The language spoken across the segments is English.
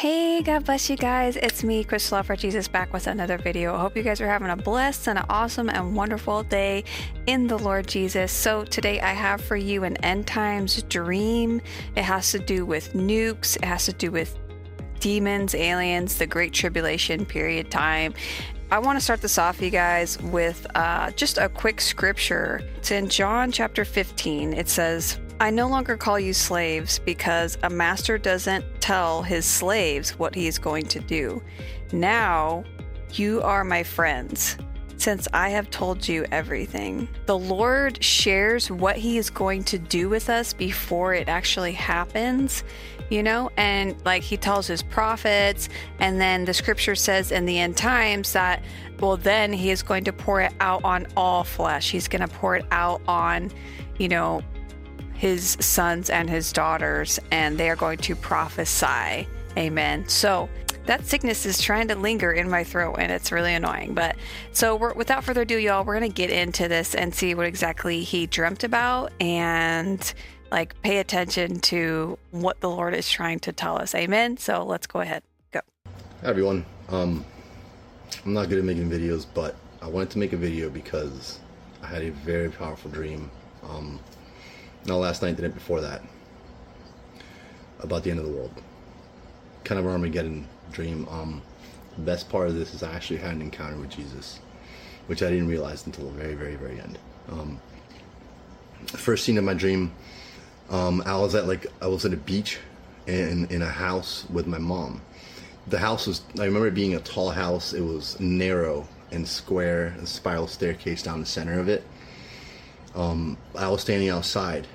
Hey, God bless you guys. It's me, Crystal Love for Jesus, back with another video. I hope you guys are having a blessed and an awesome and wonderful day in the Lord Jesus. So, today I have for you an end times dream. It has to do with nukes, it has to do with demons, aliens, the Great Tribulation period time. I want to start this off, you guys, with uh, just a quick scripture. It's in John chapter 15. It says, I no longer call you slaves because a master doesn't tell his slaves what he is going to do. Now you are my friends since I have told you everything. The Lord shares what He is going to do with us before it actually happens, you know? And like He tells His prophets, and then the scripture says in the end times that, well, then He is going to pour it out on all flesh. He's going to pour it out on, you know, his sons and his daughters, and they are going to prophesy. Amen. So that sickness is trying to linger in my throat, and it's really annoying. But so, without further ado, y'all, we're going to get into this and see what exactly he dreamt about and like pay attention to what the Lord is trying to tell us. Amen. So let's go ahead. Go. Hi, everyone. Um, I'm not good at making videos, but I wanted to make a video because I had a very powerful dream. Um, not last night, the night before that, about the end of the world. Kind of Armageddon dream. Um, the best part of this is I actually had an encounter with Jesus, which I didn't realize until the very, very, very end. Um, first scene of my dream, um, I was at like I was at a beach in in a house with my mom. The house was I remember being a tall house. It was narrow and square, a spiral staircase down the center of it um, I was standing outside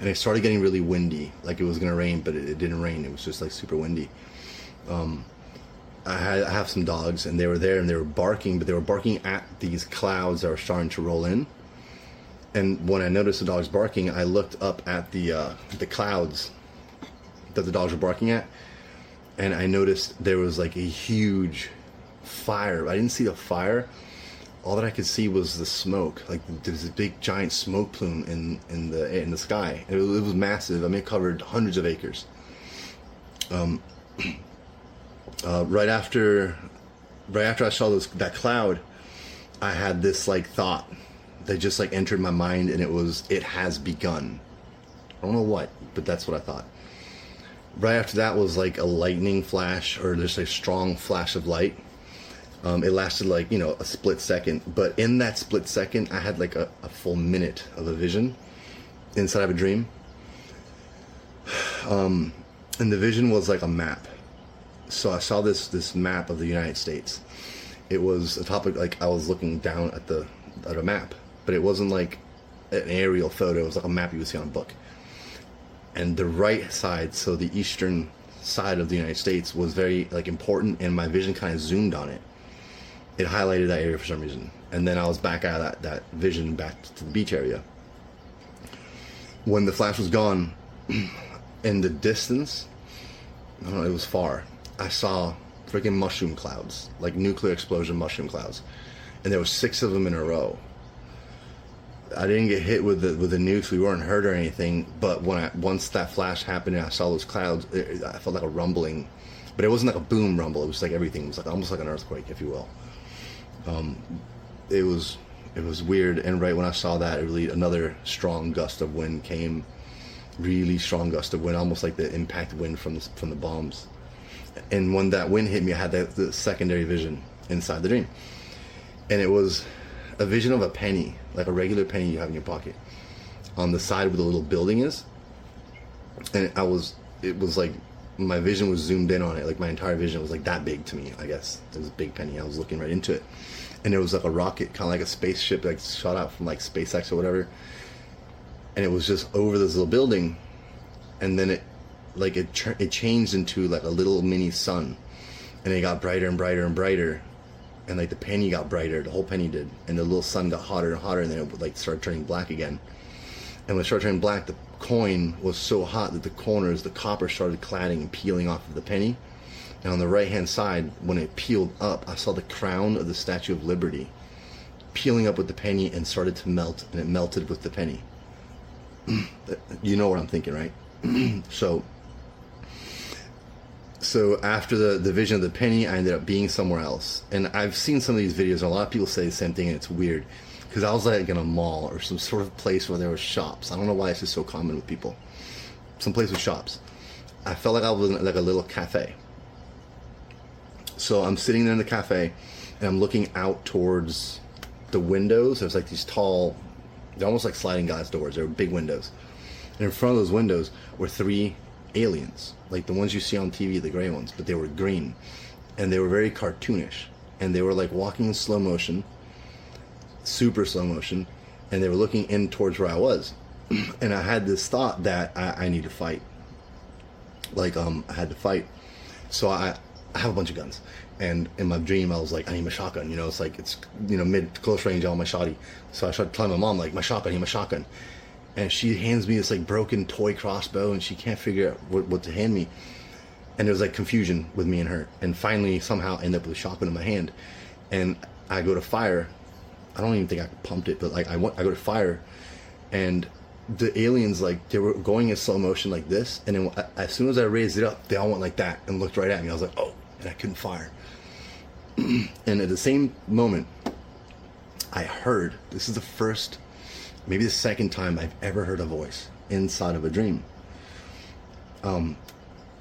and it started getting really windy, like it was gonna rain, but it, it didn't rain. It was just like super windy. Um, I, had, I have some dogs and they were there and they were barking, but they were barking at these clouds that were starting to roll in. And when I noticed the dogs barking, I looked up at the uh, the clouds that the dogs were barking at, and I noticed there was like a huge fire. I didn't see the fire, all that I could see was the smoke. Like there was a big giant smoke plume in in the in the sky. It was, it was massive. I mean, it covered hundreds of acres. Um, uh, right after, right after I saw this that cloud, I had this like thought that just like entered my mind, and it was it has begun. I don't know what, but that's what I thought. Right after that was like a lightning flash, or just a strong flash of light um, it lasted like you know a split second, but in that split second, I had like a, a full minute of a vision inside of a dream. Um, and the vision was like a map. So I saw this this map of the United States. It was a topic like I was looking down at the at a map, but it wasn't like an aerial photo. It was like a map you would see on a book. And the right side, so the eastern side of the United States, was very like important, and my vision kind of zoomed on it it highlighted that area for some reason. And then I was back out of that, that vision back to the beach area. When the flash was gone, in the distance, I don't know, it was far, I saw freaking mushroom clouds, like nuclear explosion mushroom clouds. And there were six of them in a row. I didn't get hit with the with the nukes. We weren't hurt or anything. But when I once that flash happened and I saw those clouds, it, I felt like a rumbling, but it wasn't like a boom rumble. It was like everything. It was like almost like an earthquake, if you will um, it was it was weird. And right when I saw that, really another strong gust of wind came, really strong gust of wind, almost like the impact wind from the, from the bombs. And when that wind hit me, I had that the secondary vision inside the dream, and it was a vision of a penny, like a regular penny you have in your pocket, on the side where the little building is. And I was, it was like my vision was zoomed in on it. Like my entire vision was like that big to me. I guess it was a big penny. I was looking right into it, and it was like a rocket, kind of like a spaceship, like shot out from like SpaceX or whatever. And it was just over this little building, and then it, like it, it changed into like a little mini sun, and it got brighter and brighter and brighter, and like the penny got brighter, the whole penny did, and the little sun got hotter and hotter, and then it would like started turning black again. And when it started turning black, the coin was so hot that the corners, the copper started cladding and peeling off of the penny. And on the right hand side, when it peeled up, I saw the crown of the Statue of Liberty peeling up with the penny and started to melt, and it melted with the penny. you know what I'm thinking, right? so so after the, the vision of the penny, I ended up being somewhere else. And I've seen some of these videos, and a lot of people say the same thing, and it's weird. Because I was like in a mall or some sort of place where there were shops. I don't know why this is so common with people. Some place with shops. I felt like I was in like a little cafe. So I'm sitting there in the cafe, and I'm looking out towards the windows. There's like these tall, they're almost like sliding glass doors. They're big windows. And in front of those windows were three aliens, like the ones you see on TV, the gray ones, but they were green. And they were very cartoonish. And they were like walking in slow motion, super slow motion, and they were looking in towards where I was. and I had this thought that I, I need to fight. Like, um, I had to fight. So I, I have a bunch of guns. And in my dream, I was like, I need my shotgun. You know, it's like, it's, you know, mid close range on my shotty. So I started telling my mom, like, my shotgun, I need my shotgun. And she hands me this like broken toy crossbow and she can't figure out what, what to hand me. And there's like confusion with me and her. And finally somehow end up with a shotgun in my hand. And i go to fire. I don't even think i pumped it but like i went i go to fire. And the aliens like they were going in slow motion like this. And then as soon as i raised it up they all went like that and looked right at me. I was like oh and i couldn't fire and at the same moment i heard this is the first maybe the second time I've ever heard a voice inside of a dream. Um,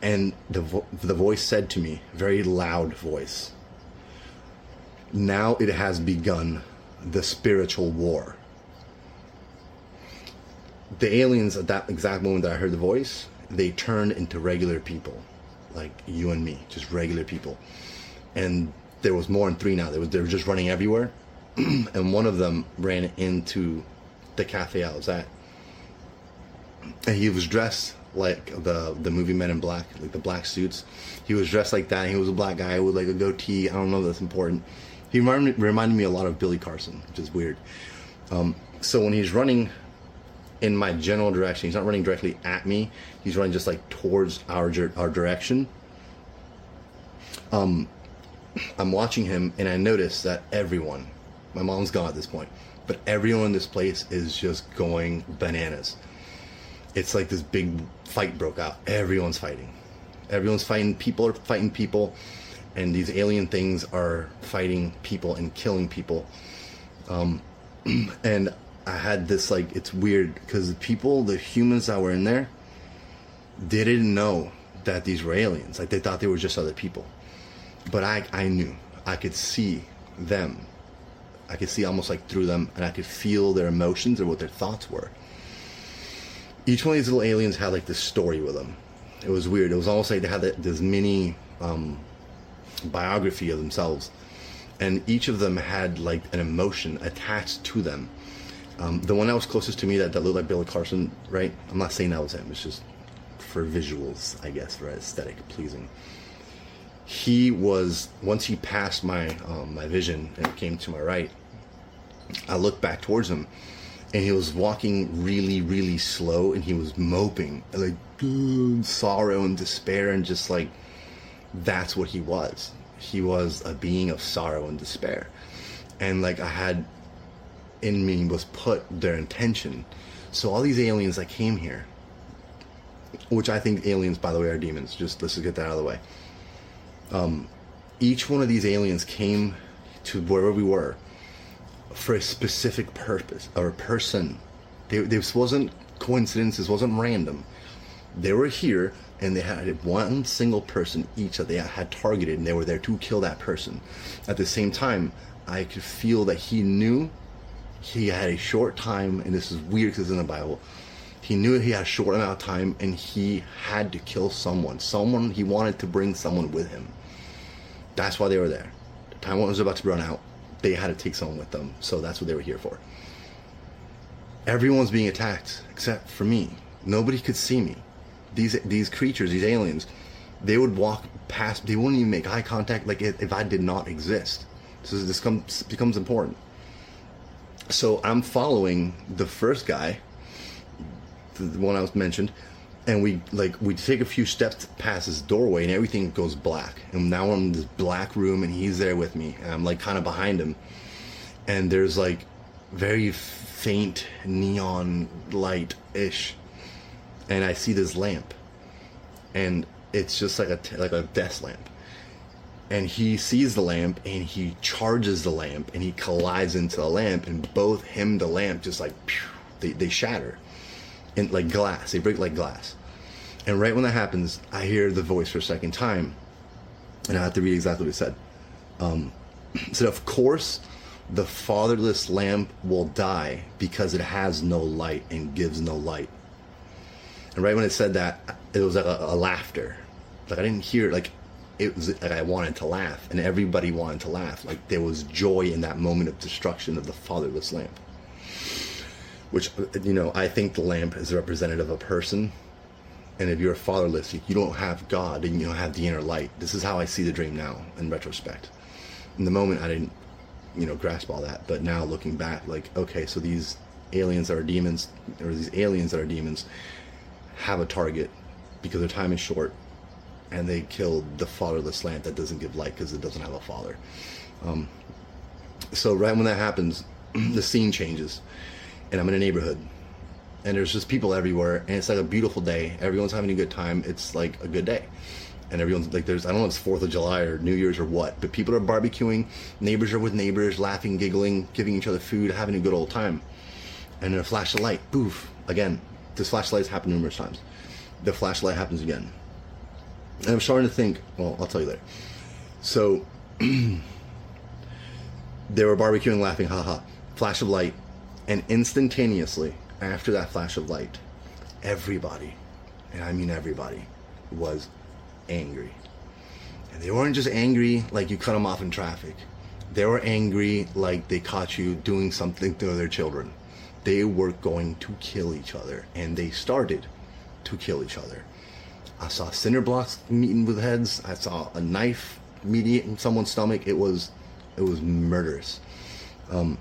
and the vo- the voice said to me, very loud voice. Now it has begun, the spiritual war. The aliens at that exact moment that I heard the voice, they turned into regular people, like you and me, just regular people. And there was more than three now. They they were just running everywhere, and one of them ran into the cafe I was at. And he was dressed like the the movie Men in Black, like the black suits. He was dressed like that. He was a black guy with like a goatee. I don't know if that's important. He reminded, reminded me a lot of Billy Carson, which is weird. Um, so when he's running in my general direction, he's not running directly at me. He's running just like towards our our direction. Um, I'm watching him, and I notice that everyone, my mom's gone at this point, but everyone in this place is just going bananas. It's like this big fight broke out. Everyone's fighting. Everyone's fighting. People are fighting people, and these alien things are fighting people and killing people. Um, and I had this like it's weird because the people, the humans that were in there, they didn't know that these were aliens. Like they thought they were just other people. But I I knew. I could see them I could see almost like through them, and I could feel their emotions or what their thoughts were. Each one of these little aliens had like this story with them. It was weird. It was almost like they had this mini um, biography of themselves, and each of them had like an emotion attached to them. Um, the one that was closest to me that, that looked like Billy Carson, right? I'm not saying that was him. It's just for visuals, I guess, for aesthetic pleasing he was once he passed my um, my vision and came to my right i looked back towards him and he was walking really really slow and he was moping like sorrow and despair and just like that's what he was he was a being of sorrow and despair and like i had in me was put their intention so all these aliens that came here which i think aliens by the way are demons just let's get that out of the way um, each one of these aliens came to wherever we were for a specific purpose or a person. They, this wasn't coincidence. This wasn't random. They were here and they had one single person each that they had targeted and they were there to kill that person. At the same time, I could feel that he knew he had a short time, and this is weird because it's in the Bible. He knew he had a short amount of time and he had to kill someone. Someone, he wanted to bring someone with him. That's why they were there. The time was about to run out. They had to take someone with them. So that's what they were here for. Everyone's being attacked except for me. Nobody could see me. These these creatures, these aliens, they would walk past. They wouldn't even make eye contact like if I did not exist. So this comes, becomes important. So I'm following the first guy, the one I was mentioned, and we like we take a few steps past this doorway and everything goes black. And now i'm in this black room and he's there with me and i'm like kind of behind him. And there's like very faint neon light ish and i see this lamp. And it's just like a like a desk lamp and he sees the lamp and he charges the lamp and he collides into the lamp and both him the lamp just like pew, they, they shatter. And like glass they break like glass. And right when that happens i hear the voice for a second time and i have to read exactly what it said. Um, said of course the fatherless lamp will die because it has no light and gives no light. And right when it said that it was like a, a laughter. Like i didn't hear like it was like I wanted to laugh, and everybody wanted to laugh. Like there was joy in that moment of destruction of the fatherless lamp. Which you know, I think the lamp is representative of a person, and if you're fatherless, you don't have God and you don't have the inner light. This is how I see the dream now, in retrospect. In the moment, I didn't, you know, grasp all that, but now looking back, like okay, so these aliens that are demons, or these aliens that are demons, have a target because their time is short and they killed the fatherless lamp that doesn't give light because it doesn't have a father. Um, so right when that happens, the scene changes, and I'm in a neighborhood, and there's just people everywhere, and it's like a beautiful day. Everyone's having a good time. It's like a good day, and everyone's like, there's I don't know if it's Fourth of July or New Year's or what, but people are barbecuing. Neighbors are with neighbors, laughing, giggling, giving each other food, having a good old time. And then a flash of light, poof, again. This flashlight's happened numerous times. The flashlight happens again and I'm starting to think, well, I'll tell you later. So they were barbecuing, laughing, haha. Flash of light. And instantaneously, after that flash of light, everybody, and I mean everybody, was angry. And they weren't just angry like you cut them off in traffic. They were angry like they caught you doing something to their children. They were going to kill each other. And they started to kill each other. I saw cinder blocks meeting with heads. I saw a knife meeting in someone's stomach. It was, it was murderous, um,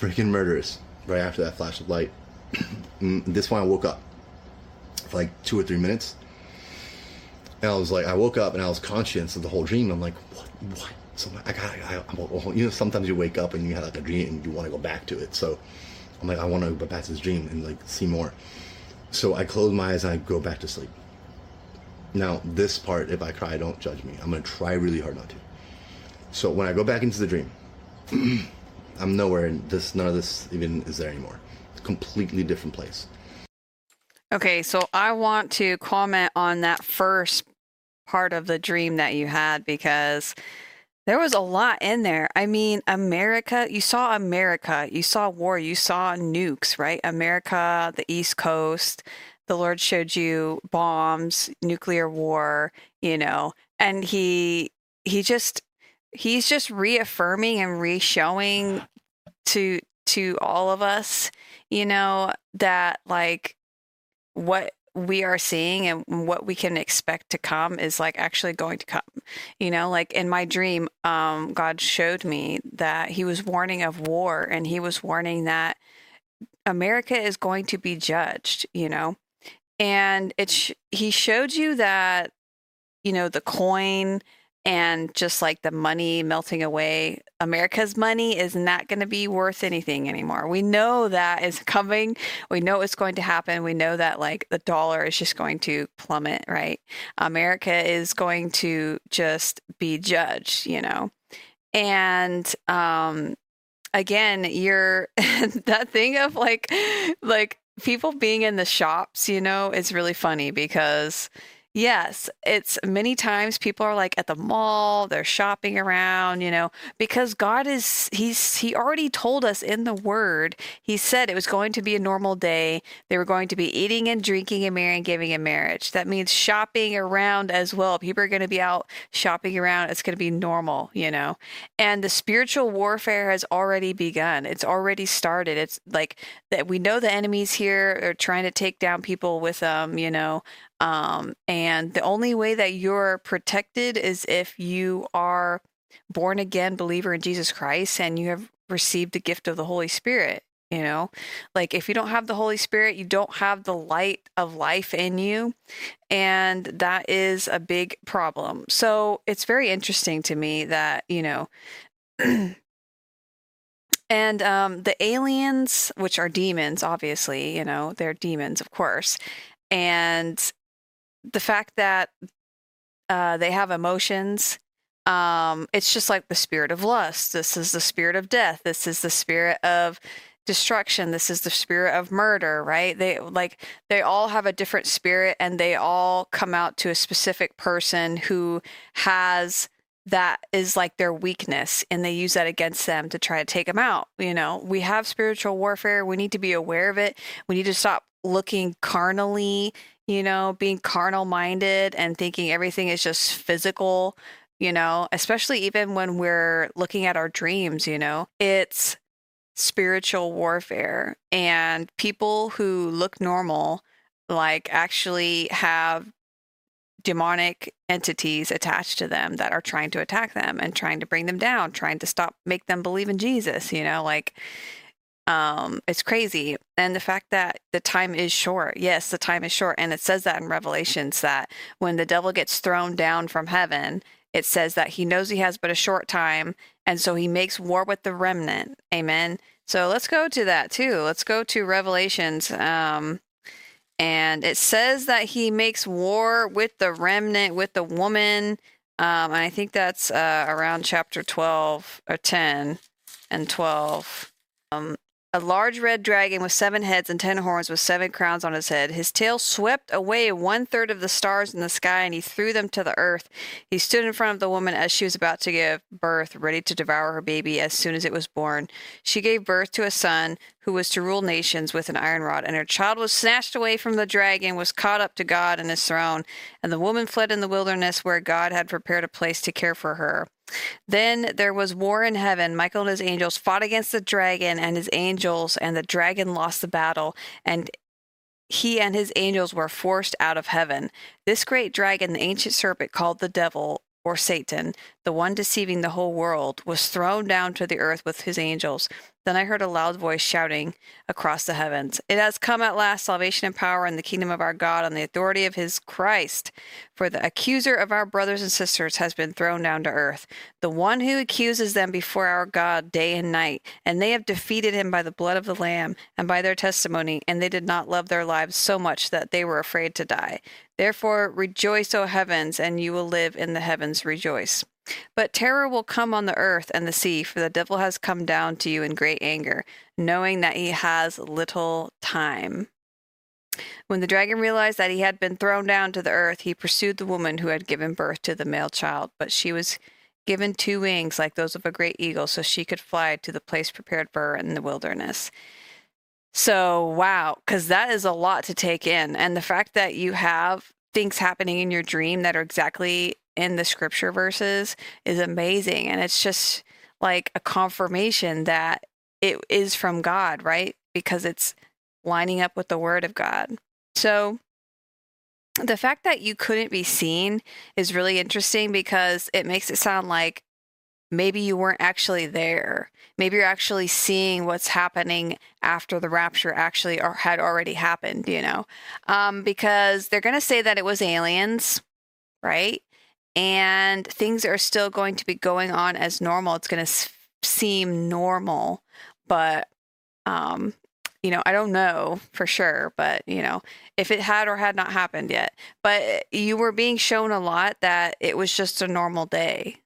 freaking murderous. Right after that flash of light, mm, this one I woke up for like two or three minutes, and I was like, I woke up and I was conscious of the whole dream. I'm like, what, what? So I got, I, I, you know, sometimes you wake up and you have like a dream and you want to go back to it. So I'm like, I want to go back to this dream and like see more. So I close my eyes and I go back to sleep. Now, this part, if I cry, don't judge me. I'm going to try really hard not to. So when I go back into the dream, I'm nowhere in this, none of this even is there anymore. Completely different place. Okay, so I want to comment on that first part of the dream that you had because there was a lot in there. I mean, America, you saw America, you saw war, you saw nukes, right? America, the East Coast, the Lord showed you bombs, nuclear war, you know, and he he just he's just reaffirming and re-showing to to all of us, you know, that like what we are seeing and what we can expect to come is like actually going to come you know? Like in my dream um god showed me that he was warning of war and he was warning that america is going to be judged you know and it sh- he showed you that you know the coin and just like the money melting away. America's money is not going to be worth anything anymore. We know that is coming. We know it's going to happen. We know that like the dollar is just going to plummet right? America is going to just be judged you know? And um again you're that thing of like like people being in the shops, you know, is really funny because Yes, it's many times people are like at the mall, they're shopping around, you know, because God is he's he already told us in the word. He said it was going to be a normal day. They were going to be eating and drinking and marrying, giving in marriage. That means shopping around as well. People are going to be out shopping around. It's going to be normal, you know. And the spiritual warfare has already begun. It's already started. It's like that we know the enemies here are trying to take down people with um, you know, um, and the only way that you're protected is if you are born again believer in Jesus Christ and you have received the gift of the Holy Spirit. You know, like if you don't have the Holy Spirit, you don't have the light of life in you. And that is a big problem. So it's very interesting to me that, you know, and um, the aliens, which are demons, obviously, you know, they're demons, of course. And the fact that Uh, they have emotions. Um, it's just like the spirit of lust. This is the spirit of death. This is the spirit of destruction. This is the spirit of murder, right? They like they all have a different spirit and they all come out to a specific person who has that is like their weakness and they use that against them to try to take them out. You know, we have spiritual warfare. We need to be aware of it. We need to stop looking carnally, you know, being carnal minded and thinking everything is just physical, you know, especially even when we're looking at our dreams, you know, it's spiritual warfare and people who look normal like actually have demonic entities attached to them that are trying to attack them and trying to bring them down, trying to stop make them believe in Jesus, you know, like um it's crazy. And the fact that the time is short. Yes, the time is short and it says that in Revelations that when the devil gets thrown down from heaven, it says that he knows he has but a short time and so he makes war with the remnant. Amen. So let's go to that too. Let's go to Revelations um and it says that he makes war with the remnant, with the woman. Um, and I think that's uh, around chapter 12 or 10 and 12. Um, a large red dragon with seven heads and ten horns with seven crowns on his head. His tail swept away one third of the stars in the sky and he threw them to the earth. He stood in front of the woman as she was about to give birth, ready to devour her baby as soon as it was born. She gave birth to a son who was to rule nations with an iron rod, and her child was snatched away from the dragon, was caught up to God and his throne. And the woman fled in the wilderness where God had prepared a place to care for her. Then there was war in heaven. Michael and his angels fought against the dragon and his angels, and the dragon lost the battle, and he and his angels were forced out of heaven. This great dragon, the ancient serpent called the devil or Satan, the one deceiving the whole world, was thrown down to the earth with his angels. Then I heard a loud voice shouting across the heavens It has come at last, salvation and power in the kingdom of our God and the authority of his Christ. For the accuser of our brothers and sisters has been thrown down to earth, the one who accuses them before our God day and night. And they have defeated him by the blood of the Lamb and by their testimony, and they did not love their lives so much that they were afraid to die. Therefore, rejoice, O heavens, and you will live in the heavens, rejoice. But terror will come on the earth and the sea, for the devil has come down to you in great anger, knowing that he has little time. When the dragon realized that he had been thrown down to the earth, he pursued the woman who had given birth to the male child, but she was given two wings like those of a great eagle, so she could fly to the place prepared for her in the wilderness. So, wow, because that is a lot to take in. And the fact that you have things happening in your dream that are exactly in the scripture verses is amazing. And it's just like a confirmation that it is from God, right? Because it's lining up with the word of God. So the fact that you couldn't be seen is really interesting because it makes it sound like maybe you weren't actually there. Maybe you're actually seeing what's happening after the rapture actually or had already happened, you know? Um, because they're going to say that it was aliens, right? and things are still going to be going on as normal. It's going to seem normal, but um, you know, I don't know for sure, but you know, if it had or had not happened yet. But you were being shown a lot that it was just a normal day,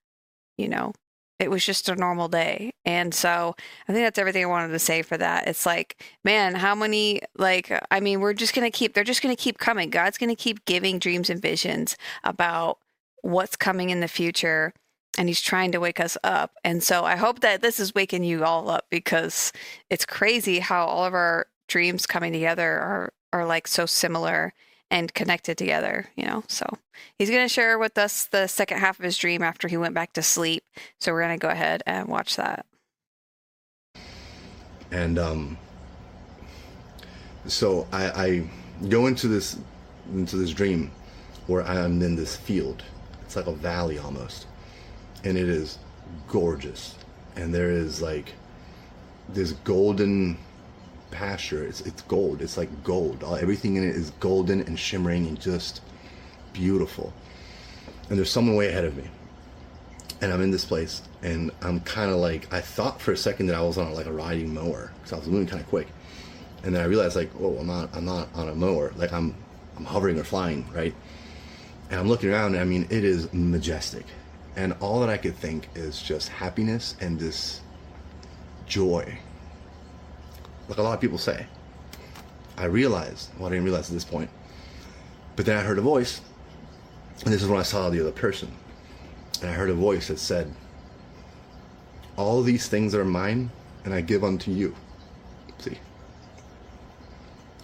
you know. It was just a normal day. And so I think that's everything I wanted to say for that. It's like, man, how many, like, I mean, we're just going to keep, they're just going to keep coming. God's going to keep giving dreams and visions about what's coming in the future and he's trying to wake us up. And so I hope that this is waking you all up because it's crazy how all of our dreams coming together are are like so similar and connected together, you know. So he's going to share with us the second half of his dream after he went back to sleep. So we're going to go ahead and watch that. And um so I, I go into this into this dream where I'm in this field it's like a valley almost. And it is gorgeous. And there is like this golden pasture. It's it's gold. It's like gold. All, everything in it is golden and shimmering and just beautiful. And there's someone way ahead of me. And I'm in this place and I'm kind of like I thought for a second that I was on like a riding mower because I was moving kind of quick. And then I realized like, oh, I'm not I'm not on a mower. Like I'm I'm hovering or flying, right? And I'm looking around, and I mean, it is majestic. And all that I could think is just happiness and this joy. Like a lot of people say. I realized, well, I didn't realize at this point, but then I heard a voice, and this is when I saw the other person. And I heard a voice that said, All these things are mine, and I give unto you. See?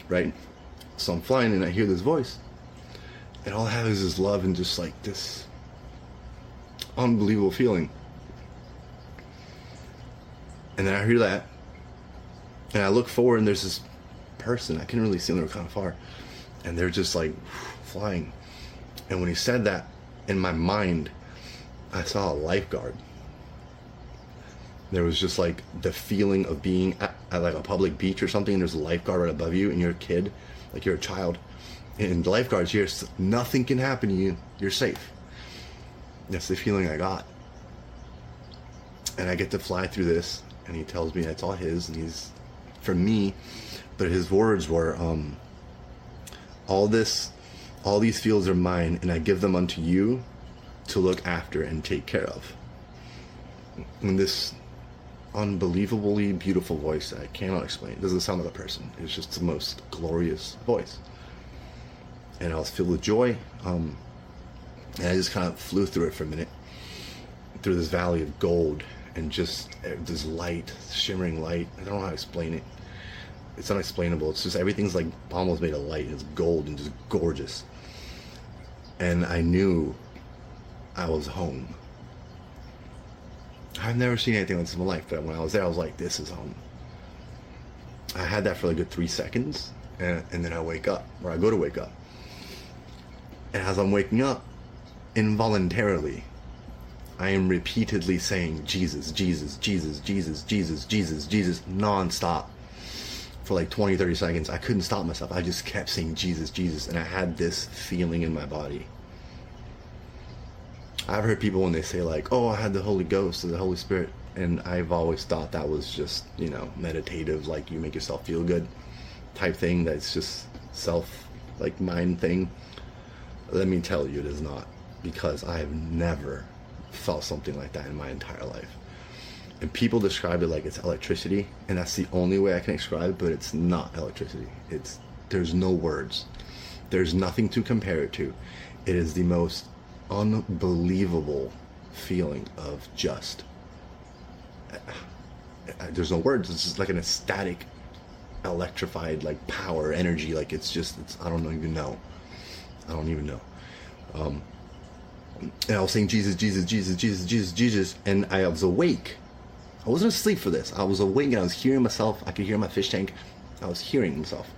Right? So I'm flying, and I hear this voice. And all I have is this love and just like this unbelievable feeling. And then I hear that, and I look forward, and there's this person. I couldn't really see them; they were kind of far, and they're just like flying. And when he said that, in my mind, I saw a lifeguard. There was just like the feeling of being at, at like a public beach or something, and there's a lifeguard right above you, and you're a kid, like you're a child. And the lifeguard's here, nothing can happen to you. You're safe. That's the feeling I got. And I get to fly through this, and he tells me it's all his, and he's for me. But his words were, um, "All this, all these fields are mine, and I give them unto you to look after and take care of." And this unbelievably beautiful voice I cannot explain. It doesn't sound like a person. It's just the most glorious voice. And I was filled with joy. Um, and I just kind of flew through it for a minute, through this valley of gold and just uh, this light, shimmering light. I don't know how to explain it. It's unexplainable. It's just everything's like almost made of light. It's gold and just gorgeous. And I knew I was home. I've never seen anything like this in my life, but when I was there, I was like, this is home. I had that for like a good three seconds, and, and then I wake up, or I go to wake up. And as I'm waking up, involuntarily, I am repeatedly saying Jesus, Jesus, Jesus, Jesus, Jesus, Jesus, Jesus, nonstop for like 20, 30 seconds. I couldn't stop myself. I just kept saying Jesus, Jesus, and I had this feeling in my body. I've heard people when they say like, "Oh, I had the Holy Ghost or the Holy Spirit," and I've always thought that was just you know meditative, like you make yourself feel good type thing. That's just self like mind thing. Let me tell you, it is not because I have never felt something like that in my entire life. And people describe it like it's electricity, and that's the only way I can describe it, but it's not electricity. It's there's no words. There's nothing to compare it to. It is the most unbelievable feeling of just there's no words it's just like an ecstatic electrified like power energy like it's just it's i don't even know i don't even know um and i was saying jesus jesus jesus jesus jesus jesus and i was awake i wasn't asleep for this. I was awake and i was hearing myself. I could hear my fish tank. I was hearing myself.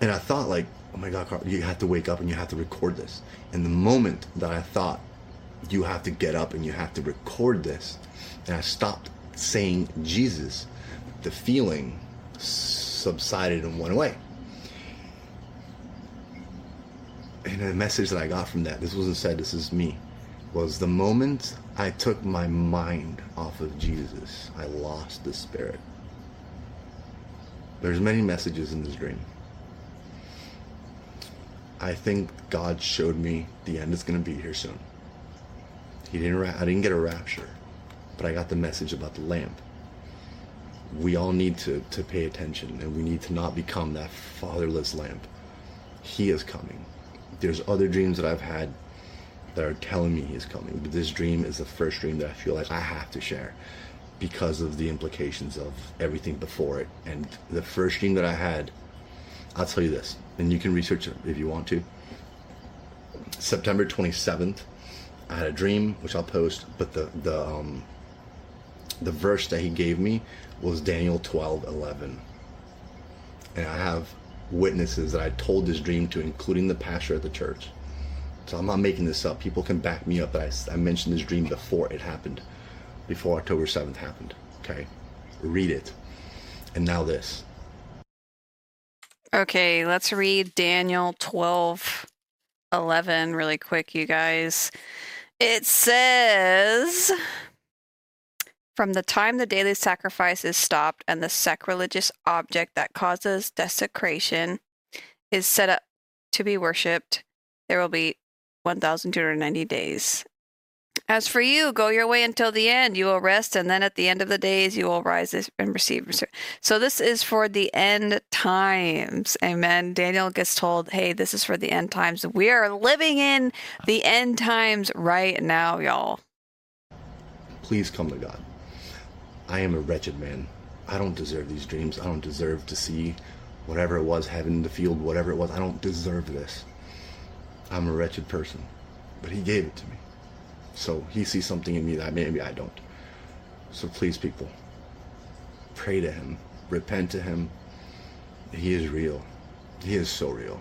And i thought like oh my god Carl, you have to wake up and you have to record this. And the moment that i thought you have to get up and you have to record this and i stopped saying jesus the feeling subsided and went away. And the message that i got from that this wasn't said this is me was the moment i took my mind off of jesus i lost the spirit there's many messages in this dream I think God showed me the end is going to be here soon. He didn't. Ra- I didn't get a rapture, but I got the message about the lamp. We all need to to pay attention, and we need to not become that fatherless lamp. He is coming. There's other dreams that I've had that are telling me he's coming, but this dream is the first dream that I feel like I have to share because of the implications of everything before it. And the first dream that I had, I'll tell you this and you can research it if you want to. September 27th, I had a dream, which I'll post, but the the um, the verse that he gave me was Daniel 12, 11. And I have witnesses that I told this dream to, including the pastor at the church. So I'm not making this up. People can back me up that I, I mentioned this dream before it happened, before October 7th happened. Okay? Read it. And now this. Okay, let's read Daniel 12 11 really quick, you guys. It says From the time the daily sacrifice is stopped and the sacrilegious object that causes desecration is set up to be worshipped, there will be 1,290 days. As for you, go your way until the end. You will rest, and then at the end of the days, you will rise and receive. So, this is for the end times. Amen. Daniel gets told, hey, this is for the end times. We are living in the end times right now, y'all. Please come to God. I am a wretched man. I don't deserve these dreams. I don't deserve to see whatever it was, heaven, the field, whatever it was. I don't deserve this. I'm a wretched person. But He gave it to me. So he sees something in me that maybe I don't. So please, people, pray to him, repent to him. He is real. He is so real.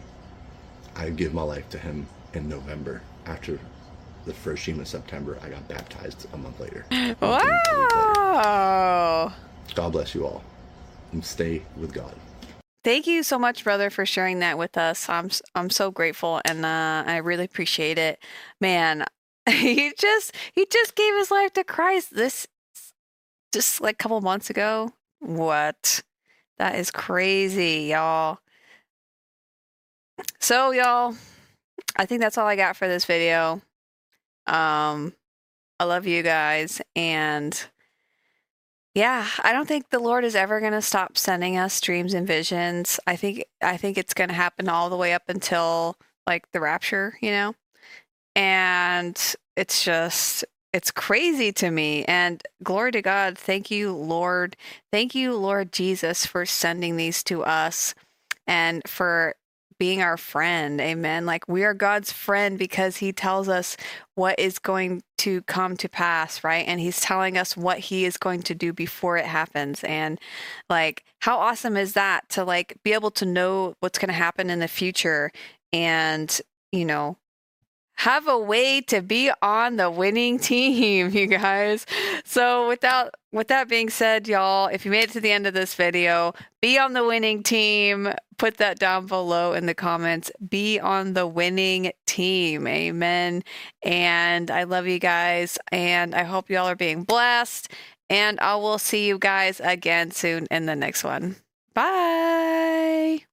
I give my life to him in November after the first Shema September. I got baptized a month later. Wow. God bless you all and stay with God. Thank you so much, brother, for sharing that with us. I'm I'm so grateful, and uh, I really appreciate it, man. he just he just gave his life to Christ this just like a couple months ago. What? That is crazy, y'all. So, y'all, I think that's all I got for this video. Um I love you guys and yeah, I don't think the Lord is ever going to stop sending us dreams and visions. I think I think it's going to happen all the way up until like the rapture, you know and it's just it's crazy to me and glory to god thank you lord thank you lord jesus for sending these to us and for being our friend amen? Like we are god's friend because he tells us what is going to come to pass right? And he's telling us what he is going to do before it happens. And like how awesome is that to like be able to know what's going to happen in the future and you know have a way to be on the winning team, you guys. So without with that being said, y'all, if you made it to the end of this video, be on the winning team. Put that down below in the comments. Be on the winning team. Amen. And I love you guys and I hope y'all are being blessed and I will see you guys again soon in the next one. Bye.